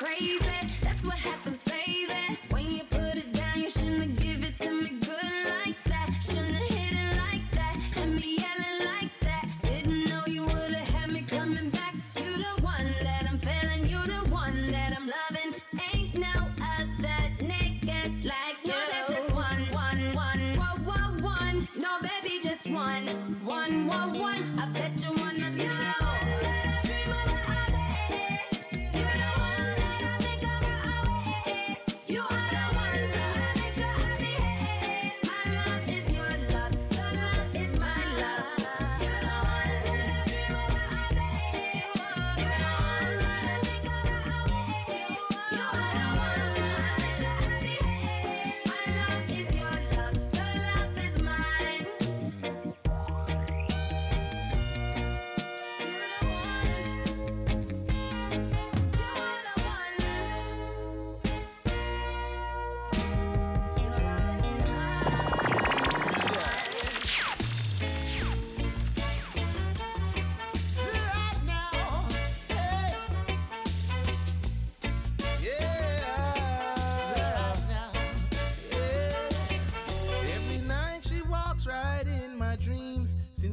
crazy. That's what happens.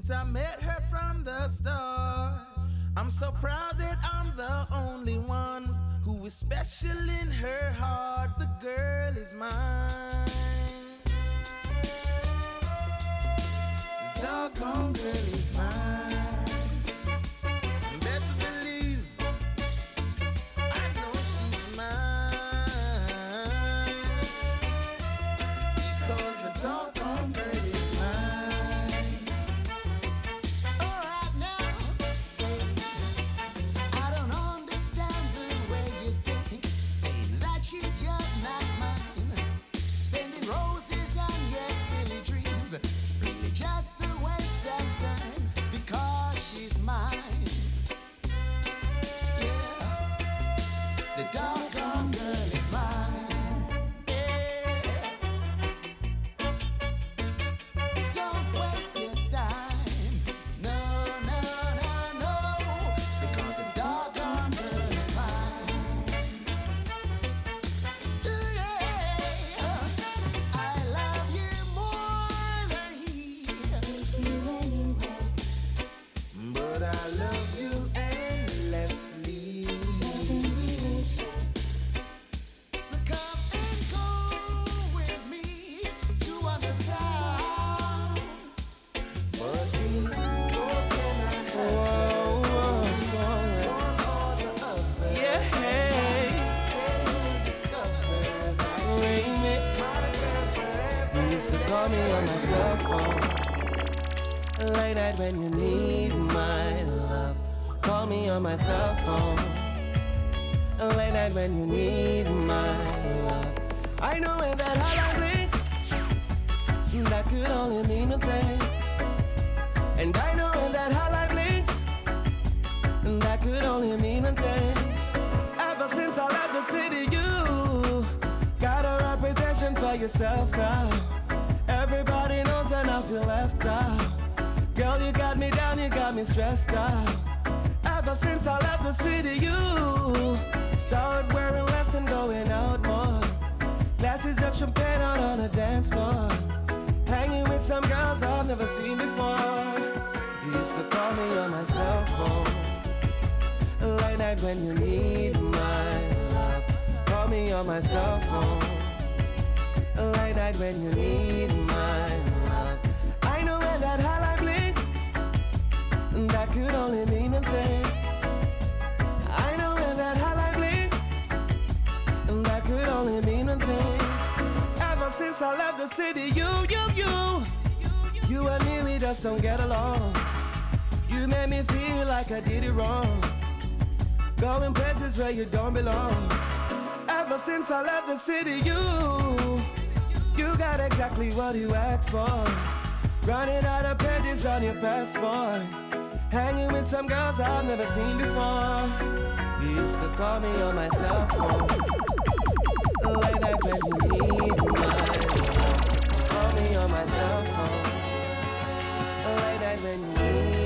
since I met her from the start. I'm so proud that I'm the only one who is special it mean a thing. I know when that highlight blinks, and that could only mean one thing. Ever since I left the city, you, you, you, you and me, we just don't get along. You made me feel like I did it wrong. Going places where you don't belong. Ever since I left the city, you, you got exactly what you asked for. Running out of pages on your passport. Hanging with some girls I've never seen before. You used to call me on my cell phone. Late night when you need my Call me on my cell phone. Late night when you need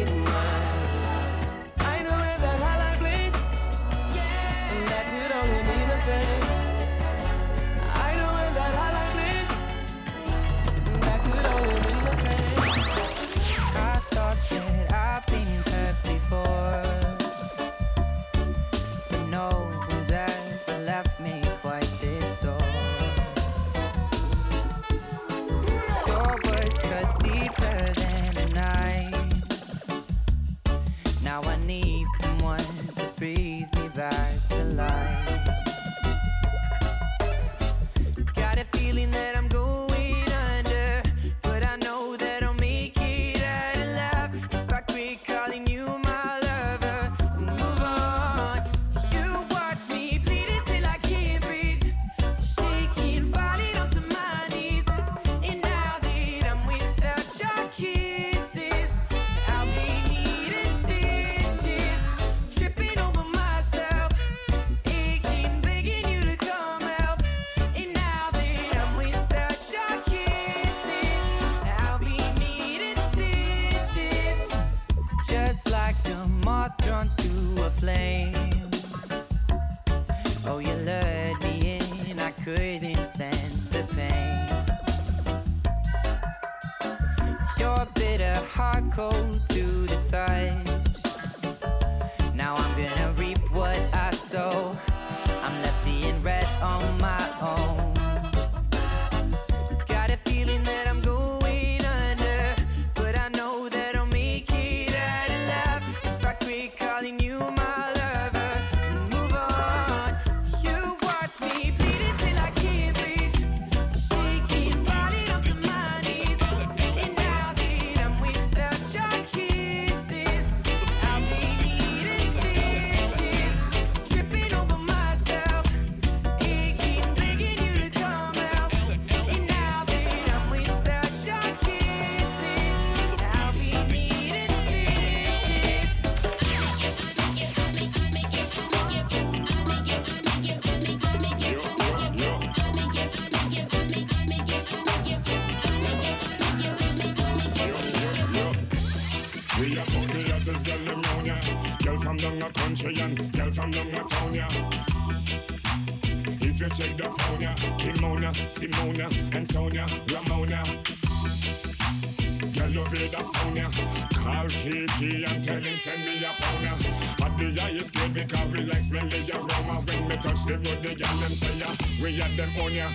Me touch the girl them say ya We at them on ya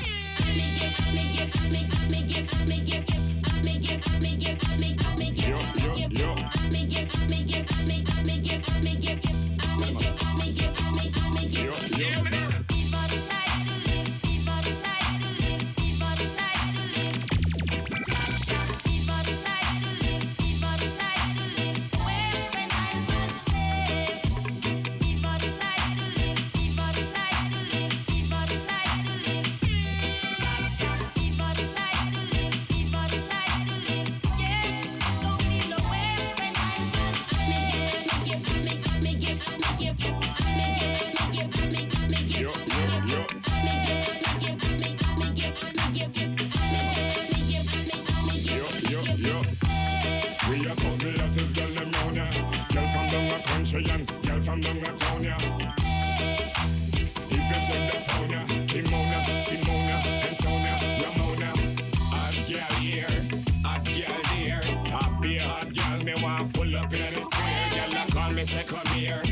Yo, down a country and girl from down a town ya. If you check the phone ya, Kimona, Simona and Sonia, Ramona. Hot girl here, hot girl there. A hot girl, me want full up in the square. Girl a call me say come here.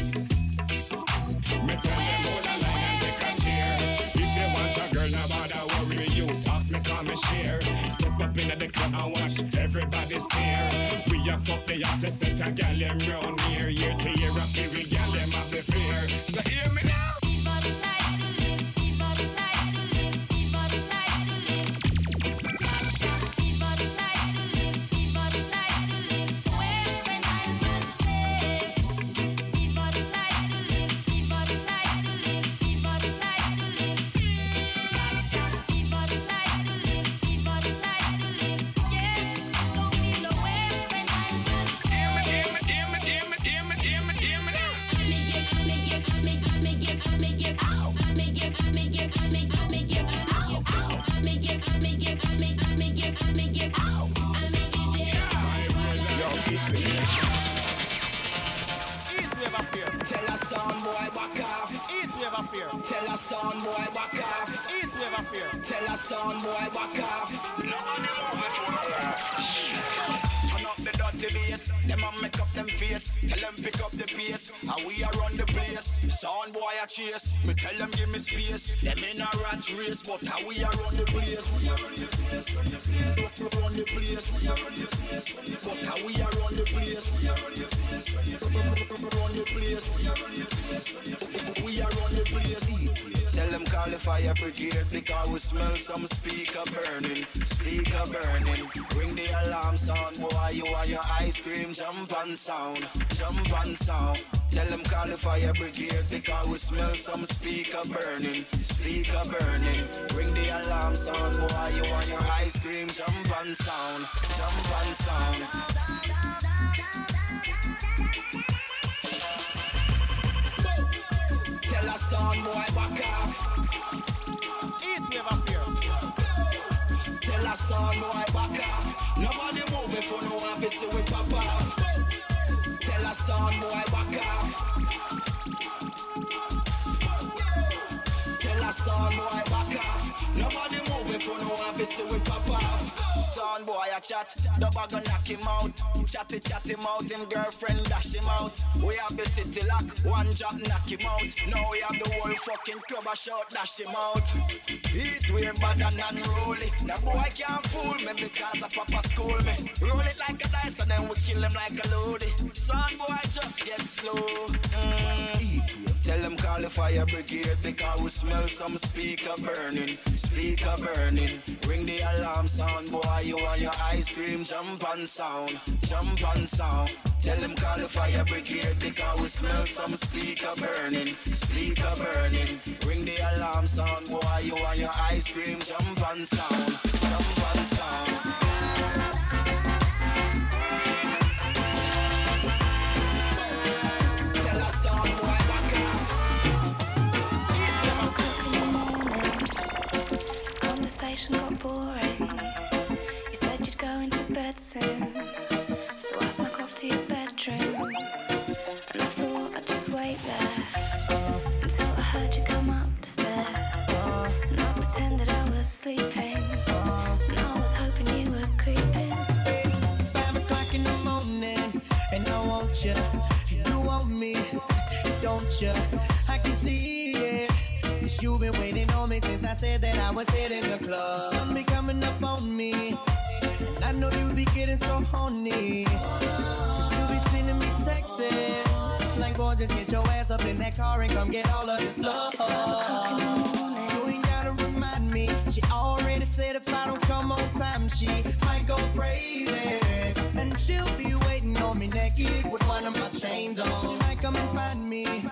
Me tell them hold a line and take a chair. If you want a girl, no bother worry you. Ask me, come and share. Step up in the club and watch everybody stare. We a fuck the hottest set a gal them round Sound boy back off. Turn up the dirty bass. Them a make up them face. Tell them pick up the pace. How we a run the place. Sound boy a chase. Me tell them give me space. Them in a rat race, but how we a run the place. Run the place. Run the place. But how we a run the place. Run the place. We call the fire brigade because we smell some speaker burning, speaker burning. Ring the alarm sound, boy, you are your ice cream jump and sound, jump and sound. Tell them call the fire brigade because we smell some speaker burning, speaker burning. Ring the alarm sound, boy, you are your ice cream jump and sound, jump and sound. boy back off. Nobody move before no one be see we pop off. Tell a sound boy back off. Tell us sound boy back off. Nobody move before no one be see we pop off. Sound boy I chat, the bag gonna knock him out. Chatty chat him out, him girlfriend dash him out. We have the city lock, one drop knock him out. Now we have the whole fucking club a shout dash him out. Heat wave bad and unruly. The boy can't fool me because a papa school me. Roll it like a dice and then we kill him like a loady. Sound boy just get slow. Mm. Wave. Tell them call the fire brigade because we smell some speaker burning, speaker burning. Ring the alarm sound, boy, you want your ice cream, jump and sound, jump and sound. Tell them call the fire brigade because we smell some speaker burning, speaker burning. Ring the alarm sound, boy, you want your ice cream, jump and sound, Conversation got boring. You said you'd go into bed soon. So I snuck off to your bedroom. And I thought I'd just wait there. Until I heard you come up the stairs. And I pretended I was sleeping. And I was hoping you were creeping. It's five o'clock in the morning, and I want you, you want me, don't you? I can see it. Cause you've been waiting me since I said that I was hitting the club. Sun be coming up on me, and I know you be getting so horny. Cause you be sending me texts. Like, boy, just get your ass up in that car and come get all of this love. You ain't gotta remind me. She already said if I don't come on time, she might go crazy. And she'll be waiting on me naked with one of my chains on. She might come and find me.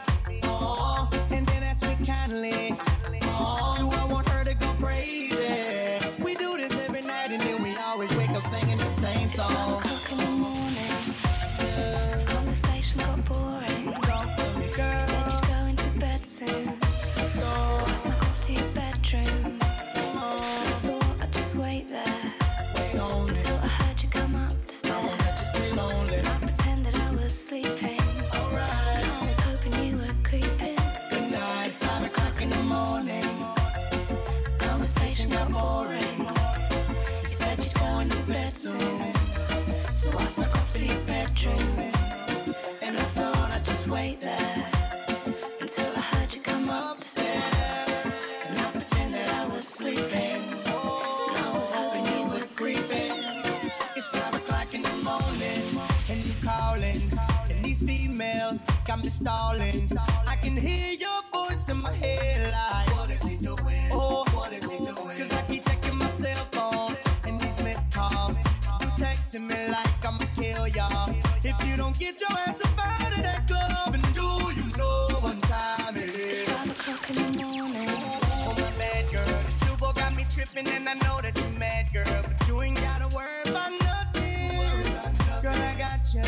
Got and I know that you're mad, girl. But you ain't gotta worry about nothing. Girl. I got you.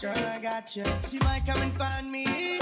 Girl, I got you. She might come and find me.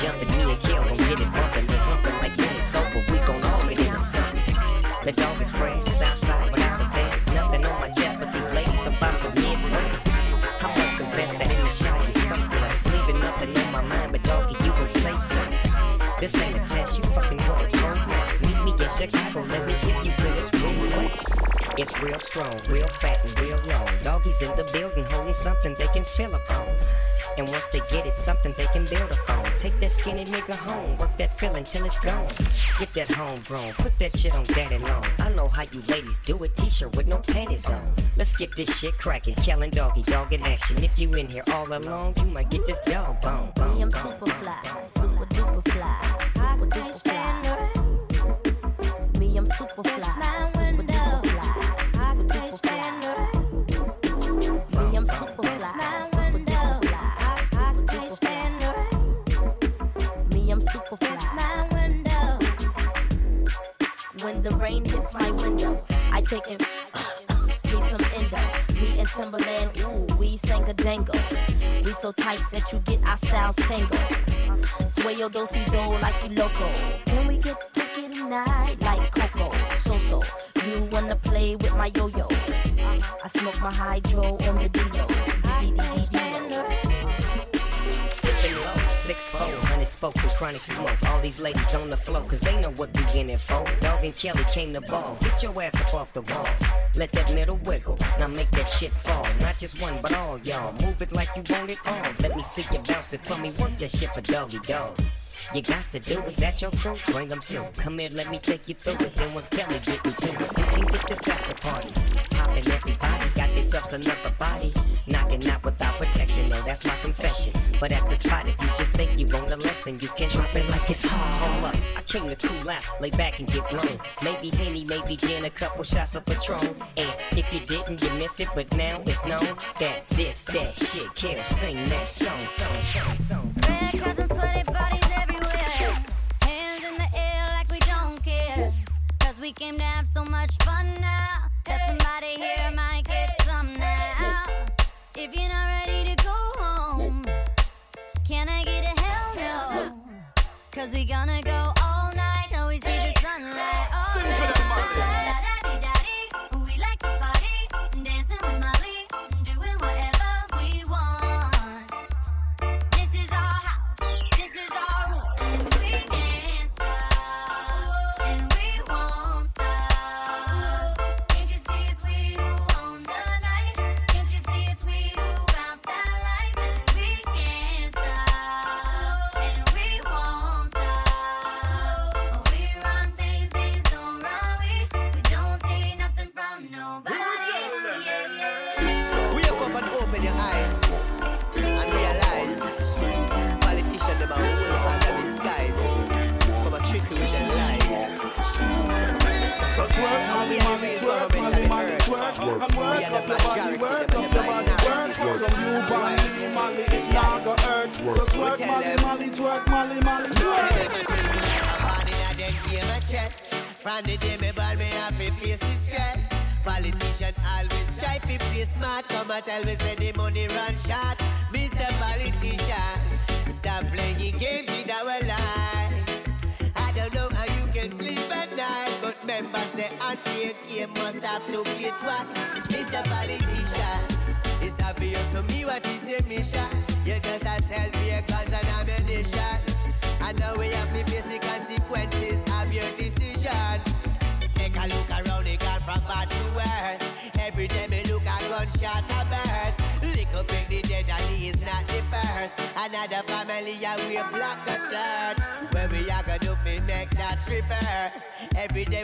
Jumping. Me and Kel gon' get it bumping. They humping like you and sober. We gon' all get in the sun. The dog is fresh, Southside without the best. Nothing on my chest, but these ladies about the Midwest. I must confess that in the shot you so blessed. Leaving nothing on my mind, but doggy, you would say so. This ain't a test, you fucking want a cold. Meet me in Chicago, let me give you to this west. It's real strong, real fat, and real long. Doggies in the building holding something they can feel upon. And once they get it, something they can build upon. Take that skinny nigga home, work that feeling till it's gone. Get that homegrown, put that shit on daddy long. I know how you ladies do it, t-shirt with no panties on. Let's get this shit cracking, Kellen doggy, dog in action. If you in here all alone, you might get this dog bone. Me, bone, I'm bone, super bone. fly, super duper fly, super duper fly. Me, I'm super fly, super rain hits my window, I take it. Uh, me some endo, me and Timberland, ooh, we sang a dango. We so tight that you get our styles tangled. Sway your dosey do like you loco. Can we get kinky tonight like Coco? So so, you wanna play with my yo yo? I smoke my hydro on the Dio. Six four, honey spoke with chronic smoke. All these ladies on the floor, cause they know what we in it for. Dog and Kelly came to ball. Get your ass up off the wall. Let that middle wiggle. Now make that shit fall. Not just one, but all y'all. Move it like you want it all. Let me see you bounce it for me. Work that shit for doggy dog. You got to do it, that your crew, bring them too. Come here, let me take you through it. Then once Kelly get into it, we can get this after party. Poppin' everybody, got themselves another body. Knocking out without protection, no, that's my confession. But at the spot, if you just think you want a lesson, you can drop it like it's hard. Hold up, I came to cool out, lay back and get blown. Maybe Henny, maybe gin, a couple shots of Patron. And if you didn't, you missed it, but now it's known that this, that shit kills. Sing that song, don't, don't, don't. So much fun now.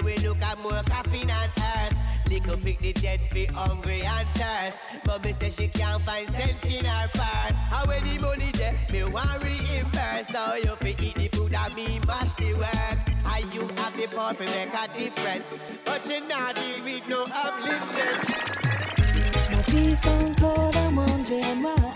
We look at more coffin and earth. Little pick the dead fi hungry and thirst. Mommy say she can't find cent in her purse. How when the money there, me want reimburse. So you fi eat the food that me mash the works. How you have the power fi make a difference. But you not deal with no upliftment. My tea's gone cold, I'm wondering why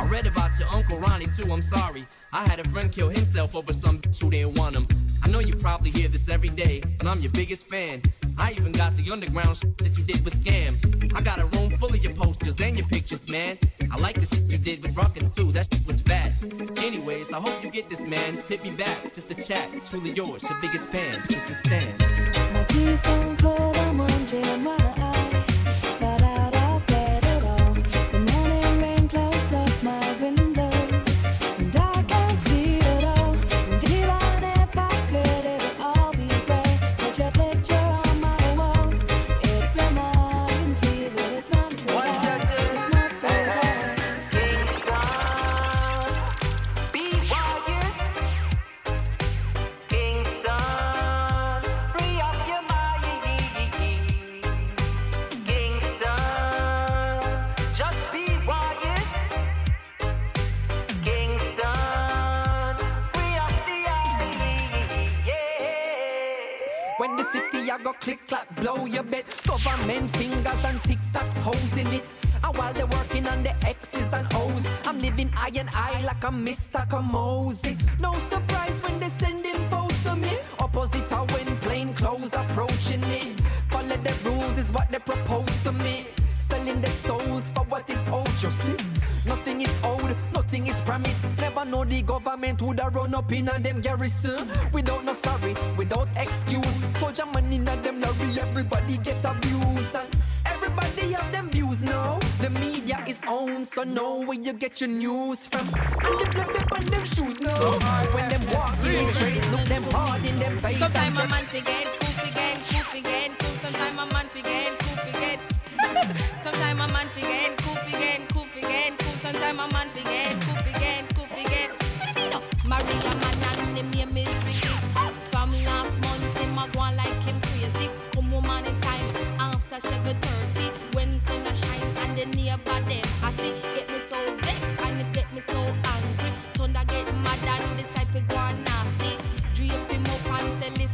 I read about your uncle Ronnie too, I'm sorry. I had a friend kill himself over some bitch who didn't want him. I know you probably hear this every day, and I'm your biggest fan. I even got the underground shit that you did with Skam. I got a room full of your posters and your pictures, man. I like the shit you did with Rawkus too, that shit was fat. Anyways, I hope you get this, man. Hit me back, just a chat. Truly yours, your biggest fan, just a stand. My cold, I'm wondering why click clack blow your bet. Government fingers and tick tock toes in it. And while they're working on the X's and O's I'm living eye and eye like I'm Mr. Kamosi No surprise when they sending foes to me. Opposite of when plain clothes approaching me. Follow the rules is what they propose to me. Selling their souls for what is owed, you see. Nothing is owed, nothing is promised. Never know the government would have run up in a them garrison. Without no sorry, without excuse so know where you get your news from And the blood up on them shoes now When them walk in the trace, look them hard in them face Sometimes and a man forget, cool again, cool again, cool. Sometimes a man forget, cool again. Sometimes a man forget, cool again, cool again, cool. Sometimes man forget, cool again, cool again. You know, Maria man and him name is Ricky.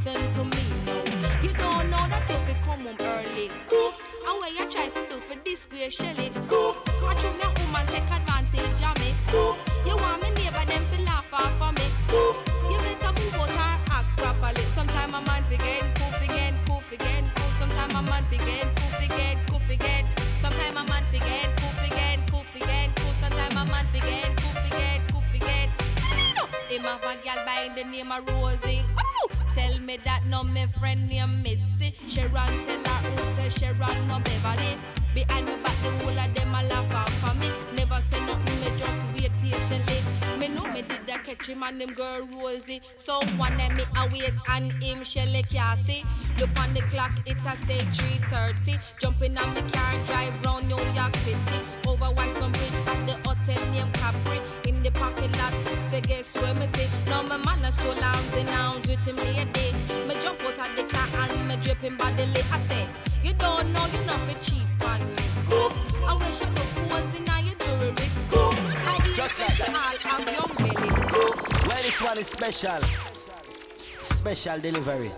Listen to me now. You don't know that you fi come home early. Cook. And what you try to do for this disgrace Shelly. Cook. Watch you me woman take advantage of me. Cook. You want me neighbor them fi laugh off of me. Cook. You better move out and act properly. Sometime a man forget, cool again, cool again, cool. Sometime a man forget, cool again, cool again. Sometime a man forget, cool again, cool again, cool. Sometime a man forget, cool again, cool again. Him have a gal by the name of Rosie. Tell me that no me friend named Mitzi. Sharon tell her who say Sharon no Beverly. Behind me back the whole of them a laugh off for me. Never say nothing, me just wait patiently. Me know me did the catch him and them girl Rosie. So one day me a wait and him Shelly can't see. Look on the clock, it a say 3:30. Jumping on me car, drive round New York City. Over Whitestone Bridge at the hotel named Capri. In the parking lot, say guess where me see. Now my man a stroll arms and arms with him lady. Me jump out of the car and me drip him bodily. I say, you don't know you not be cheap on me. Go. I wish I could pose in your jewelry. Go. I be Just like special of young belly. Go. Well, this one is special. Special delivery.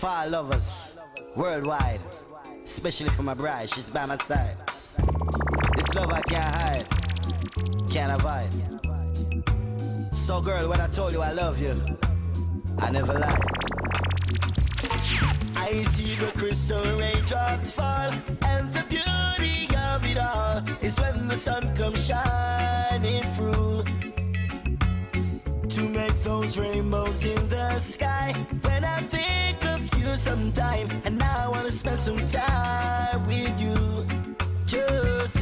For our lovers. Worldwide. Especially for my bride. She's by my side. This love I can't hide. Can't avoid. So, girl, when I told you I love you, I never lied. I see the crystal raindrops fall, and the beauty of it all is when the sun comes shining through to make those rainbows in the sky. When I think of you sometime, and I wanna spend some time with you, just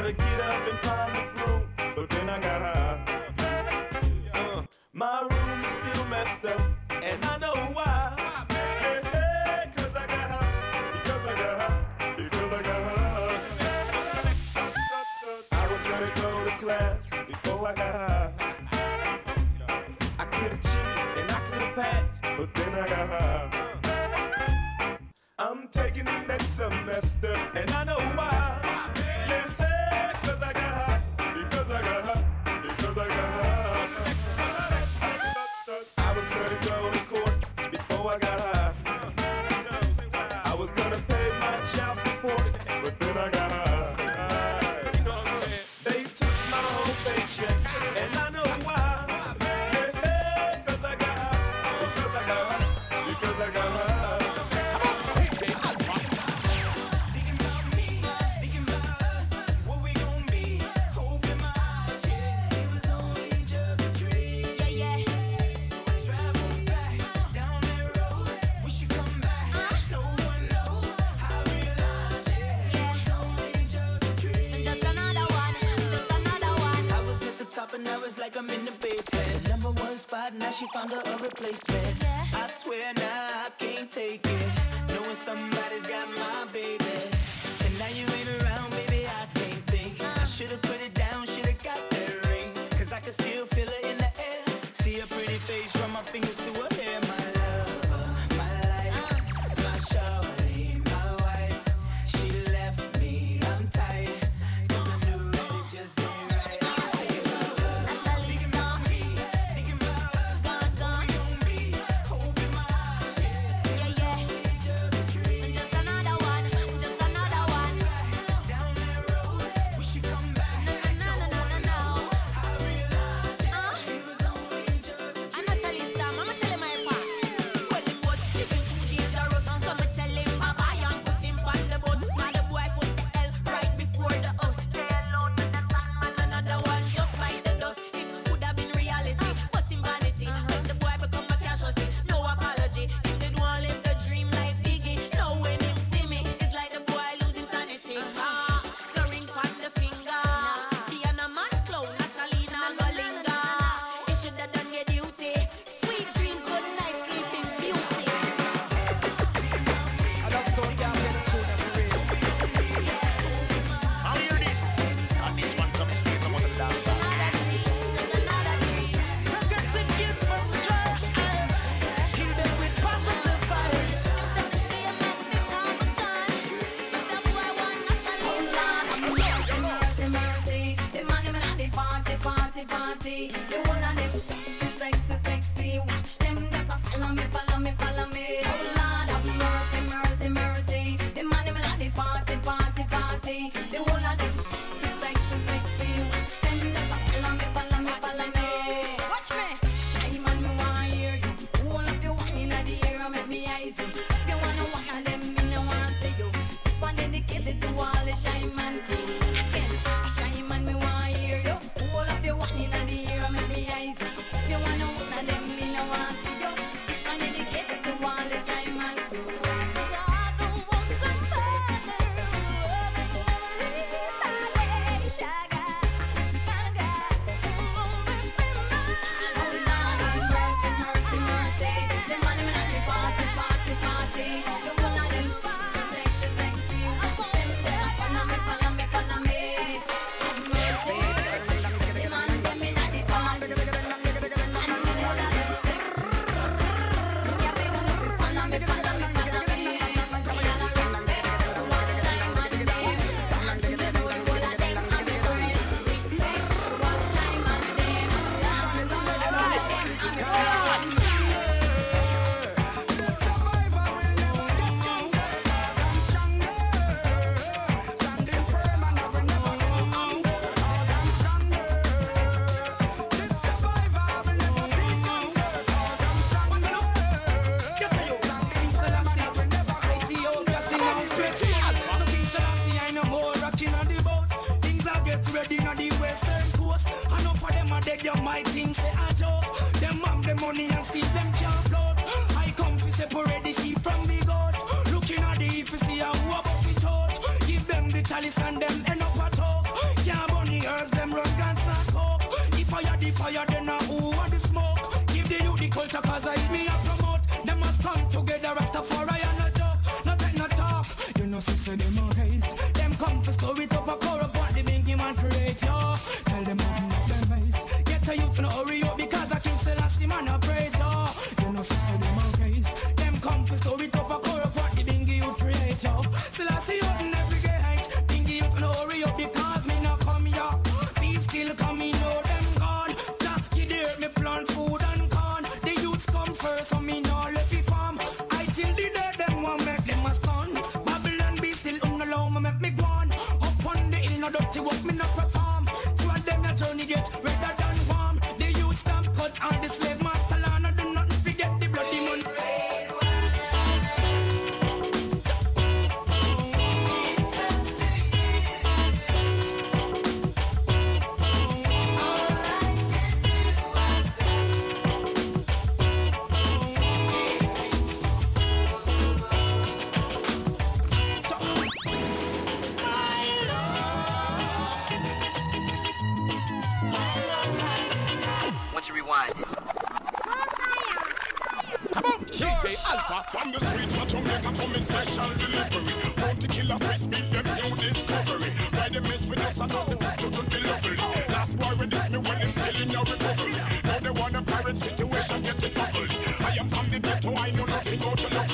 Gonna get up and find the broom, but then I got high. My room is still messed up, and I know why. 'cause I got high, because I got high, because I got high. I was gonna go to class before I got high. I could've cheated and I could've passed, but then I got high. I'm taking it next semester, and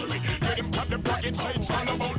luxury. Get him cut the bracket, change all over.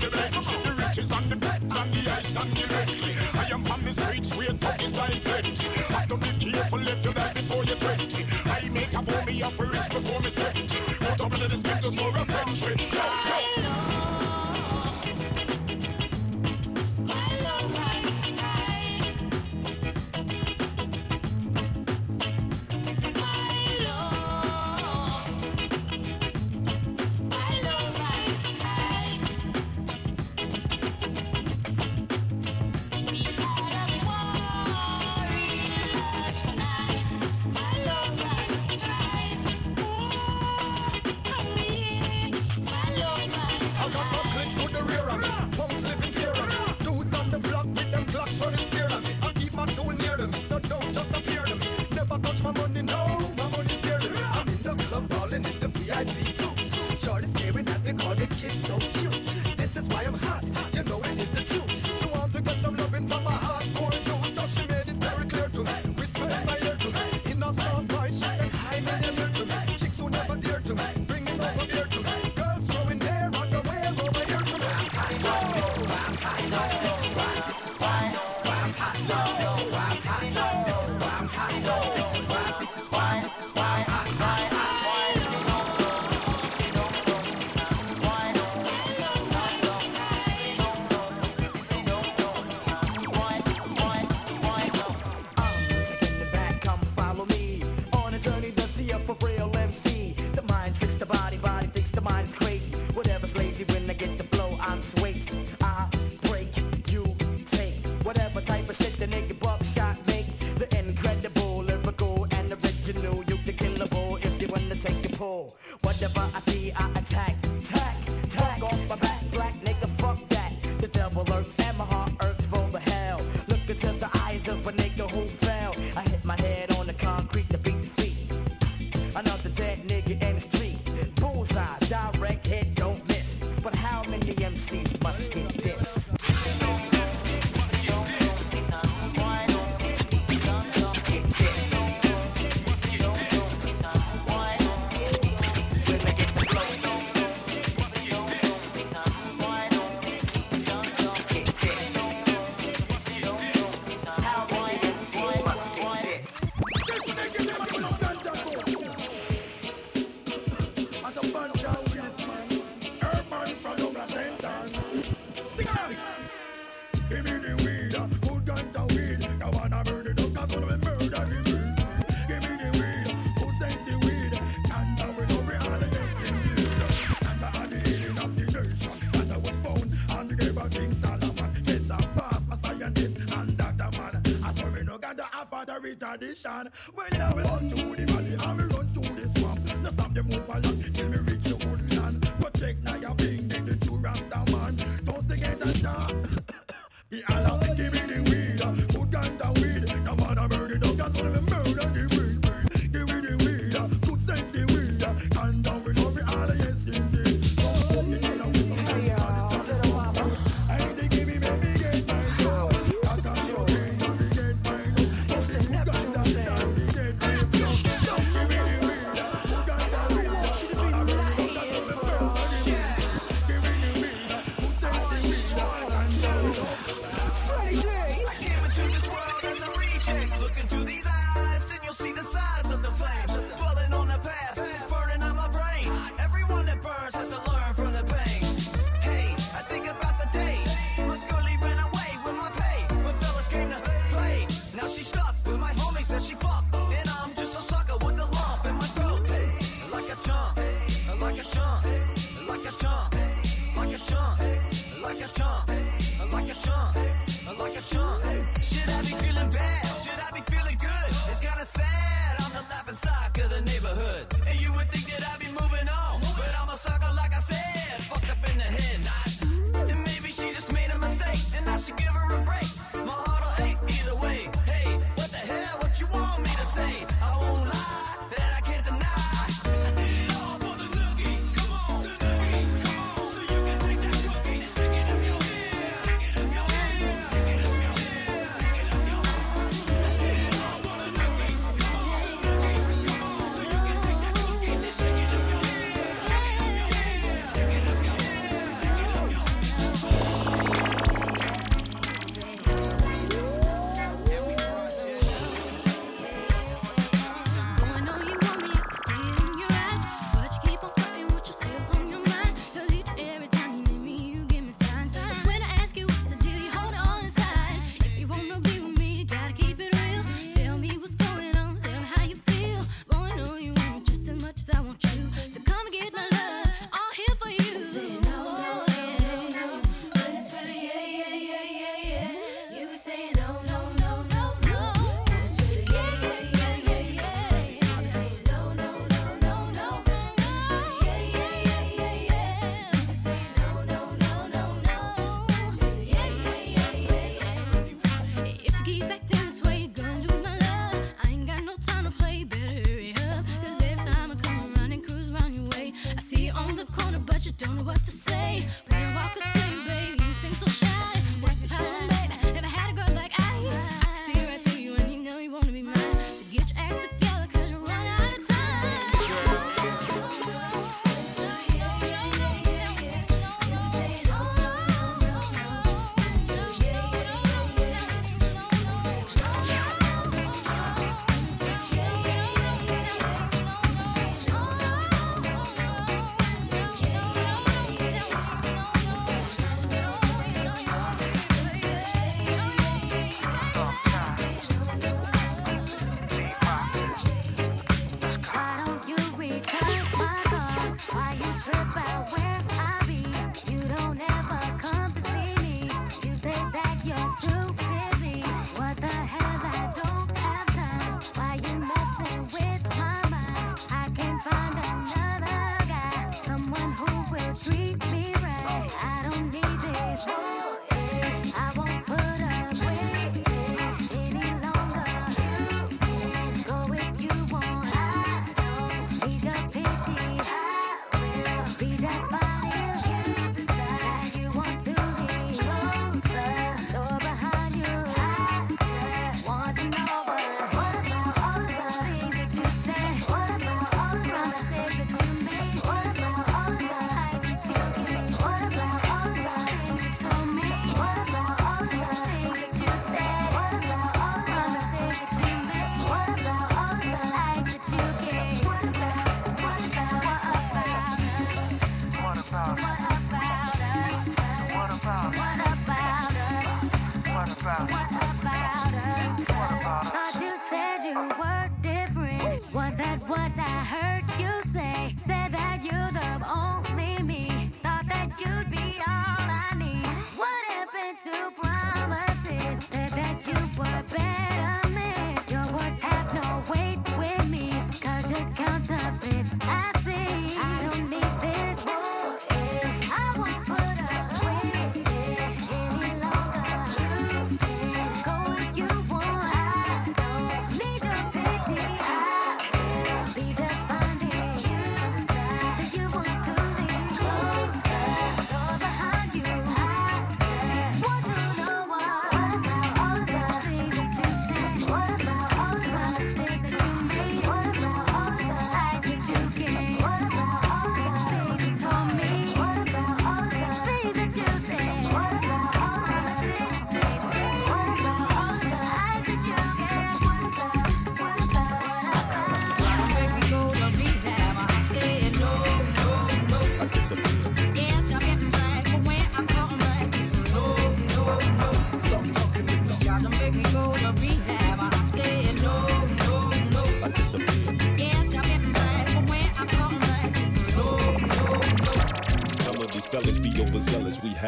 side.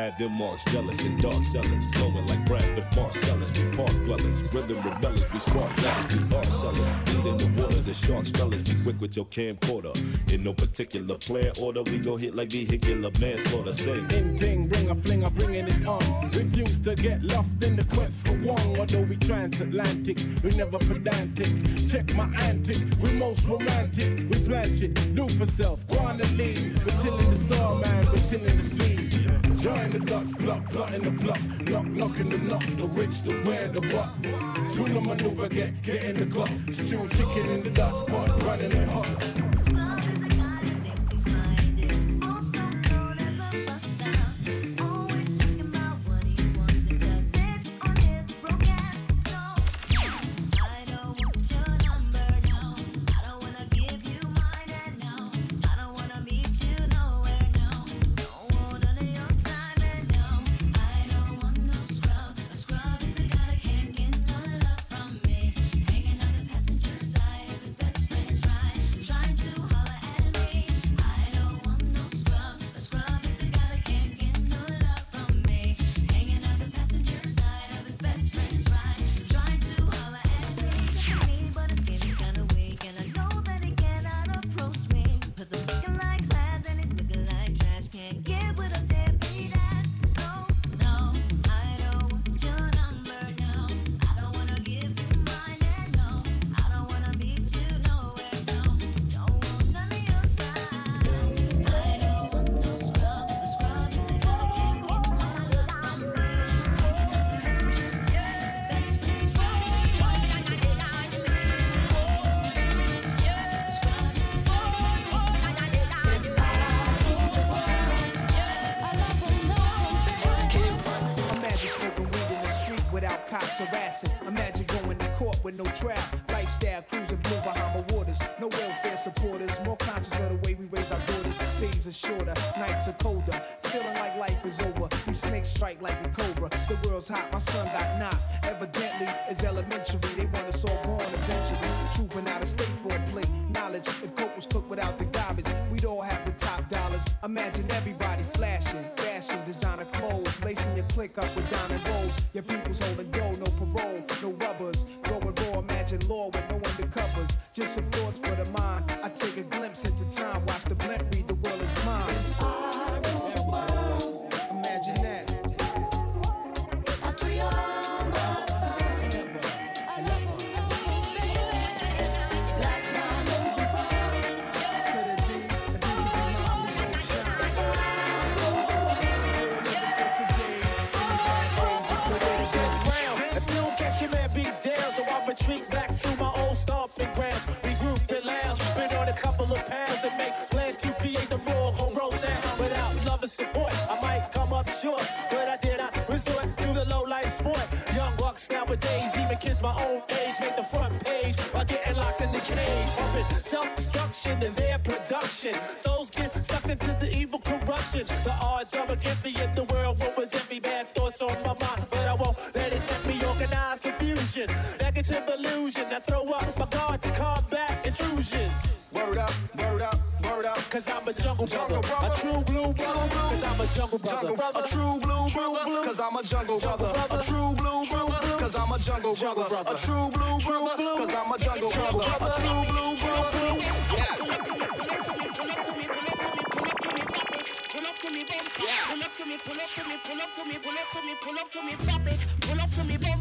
had their marks, jealous and dark sellers, flowing like Branford Marsalis. We park dwellers, rhythm rebellious. we spark ladders, we are sellers. Deep in the water, the sharks fellas, be quick with your camcorder. In no particular plan order, we go hit like vehicular manslaughter. Sing, ding, ding, ring a fling, I'm bringing it on. Refuse to get lost in the quest for one, although we transatlantic, we never pedantic. Check my antic, we most romantic. We plan shit, do for self, quantity. We're tilling the soil, man, we're tilling the sea. Join the dots, block, plotting the block, knock, knocking the knock, the rich, the where, the what. Tune the maneuver, get, get in the block. Stew chicken in the dust, pot, running it hot. trap. A jungle brother. A true blue brother. Cause I'm a jungle brother. A true blue brother, cause I'm a jungle brother. A true blue brother, cause I'm a jungle brother. A true blue brother, cause I'm a jungle brother. A true blue brother. Pull up to me, pull up to me, pull up to me, pull up to me, pull up to me, pull up to me, pop it. Pull up to me, bump.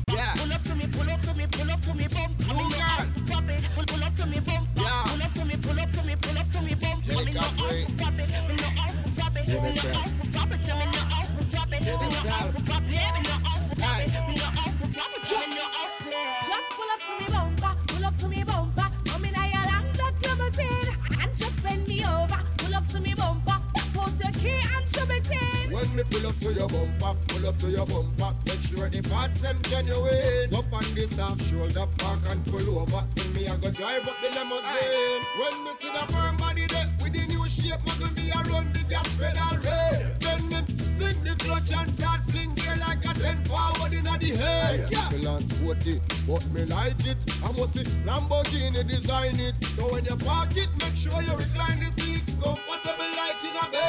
The soft shoulder, park and pull over. Then me I go drive up the limousine. When me see the firm body there with the new shape, muggle me a run the gas pedal red. Then me sing the clutch and start fling gear like a ten forward inna the head. Yeah, me land sporty, but me like it. I must see Lamborghini design it. So when you park it, make sure you recline the seat comfortable like in a bed.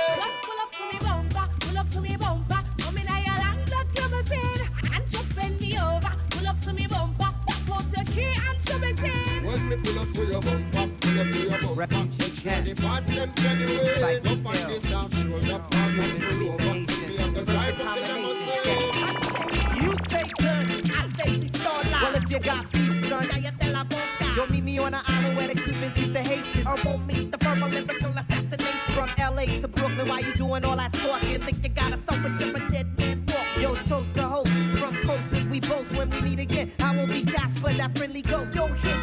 The parts them genuine. Up on the soft shoulder, park and pull over. Me and the drive up the limousine. You say good, I say we start live. Well, if you got beef, son, now you tell a boca. Oh, you'll meet me on an island where the Cubans meet the Haitians. Herbal meets the verbal lyrical assassination. From LA to Brooklyn, why you doing all that talking? Think you got a son, but you're a dead man walk. Yo, toast the host. From coasters, we both when we meet again. I will be Casper, that friendly ghost. Yo, hear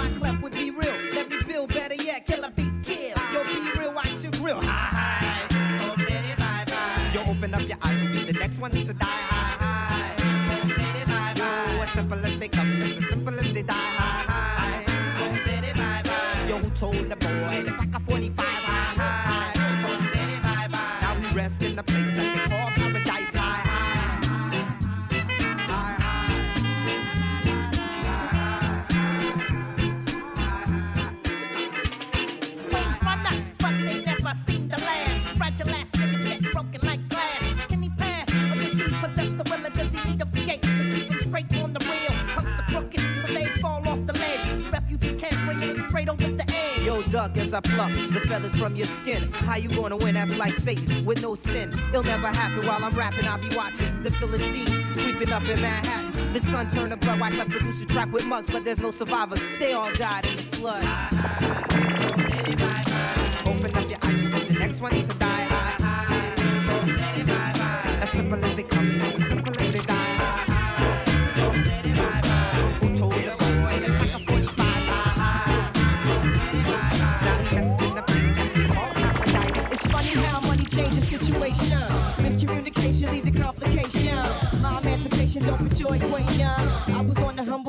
Why Clef would be real? Let me build better yet. Kill a beat kill. Yo, be real, watch your grill. Hi, hi. Oh, baby, bye, bye. Yo, open up your eyes and be the next one to die. Hi, hi. Oh, baby, bye, bye. Yo, as simple as they come, it's as simple as they die. Hi, hi. Possess the will? Or does he need a V8 to keep him straight on the rail? Punks are crooked, so they fall off the ledge. Refugee can't bring it straight over the edge. Yo, duck, as I pluck the feathers from your skin. How you gonna win? That's like Satan with no sin. It'll never happen while I'm rapping. I'll be watching the Philistines creeping up in Manhattan. The sun turned to blood. White left produce a track with mugs, but there's no survivors. They all died in the flood. Open up your eyes and the next one to die. Simple as they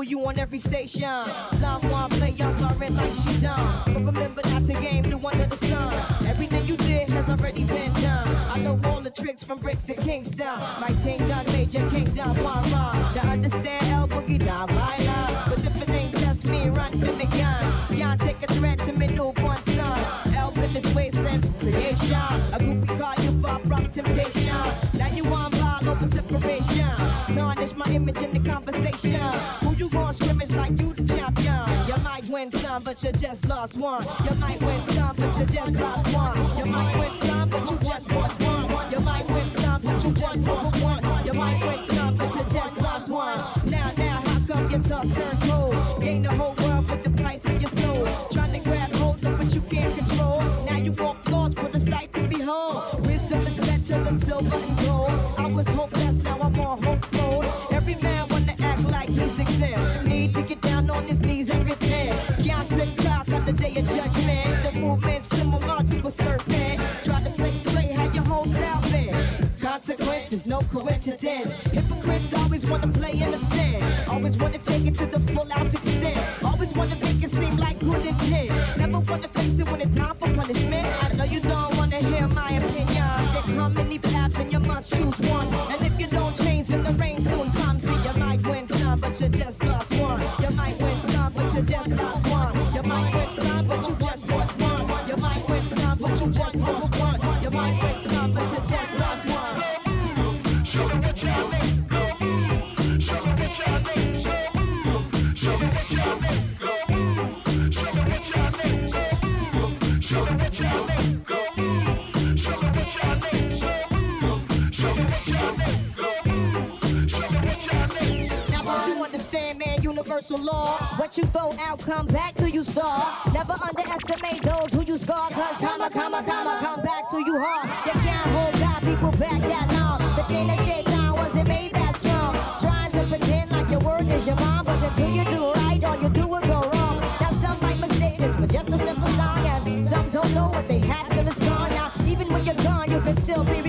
you on every station. Someone play young, learning like she done. But remember not to game the one of the sun. Everything you did has already been done. I know all the tricks from bricks to Kingston. My team done major kingdom, one run. To understand El Boogie, not violent. But if it ain't just me, run from the gun. Can't take a threat to me newborn son. El in this way since creation. A groupie call you far from temptation. Now you want ball over separation. Tarnish my image in the conversation. But you just lost one. You might win some, but you just lost one. You might win some, but you just won one. You might win some, but you just lost one. You might win some, but you just lost one. Now, now, how come your talk turn cold? Gain the whole world with the price of your soul. Trying to grab hold of what you can't control. Now you walk lost for the sight to behold. Wisdom is better than silver and gold. I was hopeless, now I'm on hope consequences, no coincidence. Hypocrites always wanna play innocent, always wanna take it to the full out extent, always wanna make it seem like good intent. Never wanna face it when it's time for punishment. I know you don't wanna hear my opinion. There come many paths and you must choose one. Go out, come back to you star. Never underestimate those who you scar. Cause comma, comma, comma, come back to you hard. You can't hold down people back that long. The chain of shit down wasn't made that strong. Trying to pretend like your word is your mom. But until you do right, all you do will go wrong. Now some might mistake this for just a simple song. And some don't know what they have till it's gone. Now even when you're gone, you can still be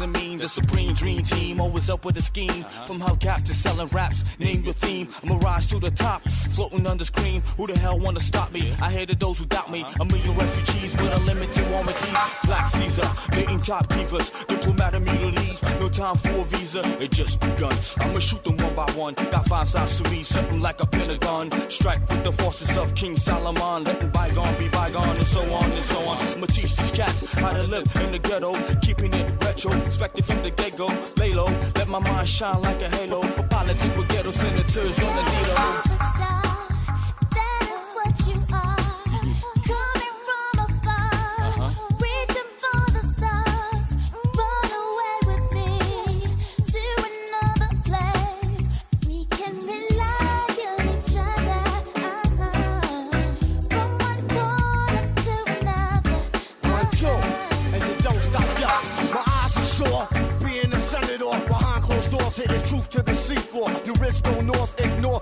and mean. The supreme dream team, always up with a scheme. Uh-huh. From how gap to selling raps, name your theme. I'm rise to the top, floating on the screen. Who the hell wanna stop me? I hated those who doubt me. A million refugees with a limit to warranties. Black Caesar, dating top divas, diplomatic immunities. No time for a visa, it just begun. I'ma shoot them one by one. Got five sides to me, something like a pentagon. Strike with the forces of King Solomon. Letting bygone be bygone, and so on and so on. I'ma teach these cats how to live in the ghetto, keeping it retro. Expected from the get go, lay low, let my mind shine like a halo. For politics with ghetto senators on the needle.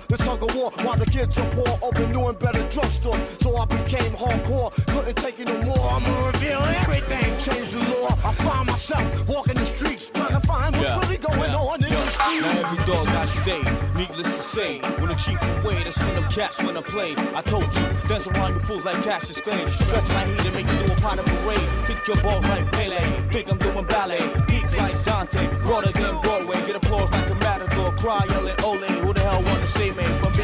The tug of war while the kids are poor, open new and better drugstores. So I became hardcore, couldn't take it no more. I'ma reveal everything, change the law. I find myself walking the streets, trying to find what's Yeah, really going yeah, on in yeah. the street. Now every dog got his day, needless to say. When the chief away, that's when them cats wanna play. I told you, dance around you fools like Cassius Clay. Stretch my heat and make you do a pot of parade. Kick your balls like Pele, think I'm doing ballet. Peak like Dante, broader than Broadway. Get applause like a matador, cry yelling ole I wanna see man, from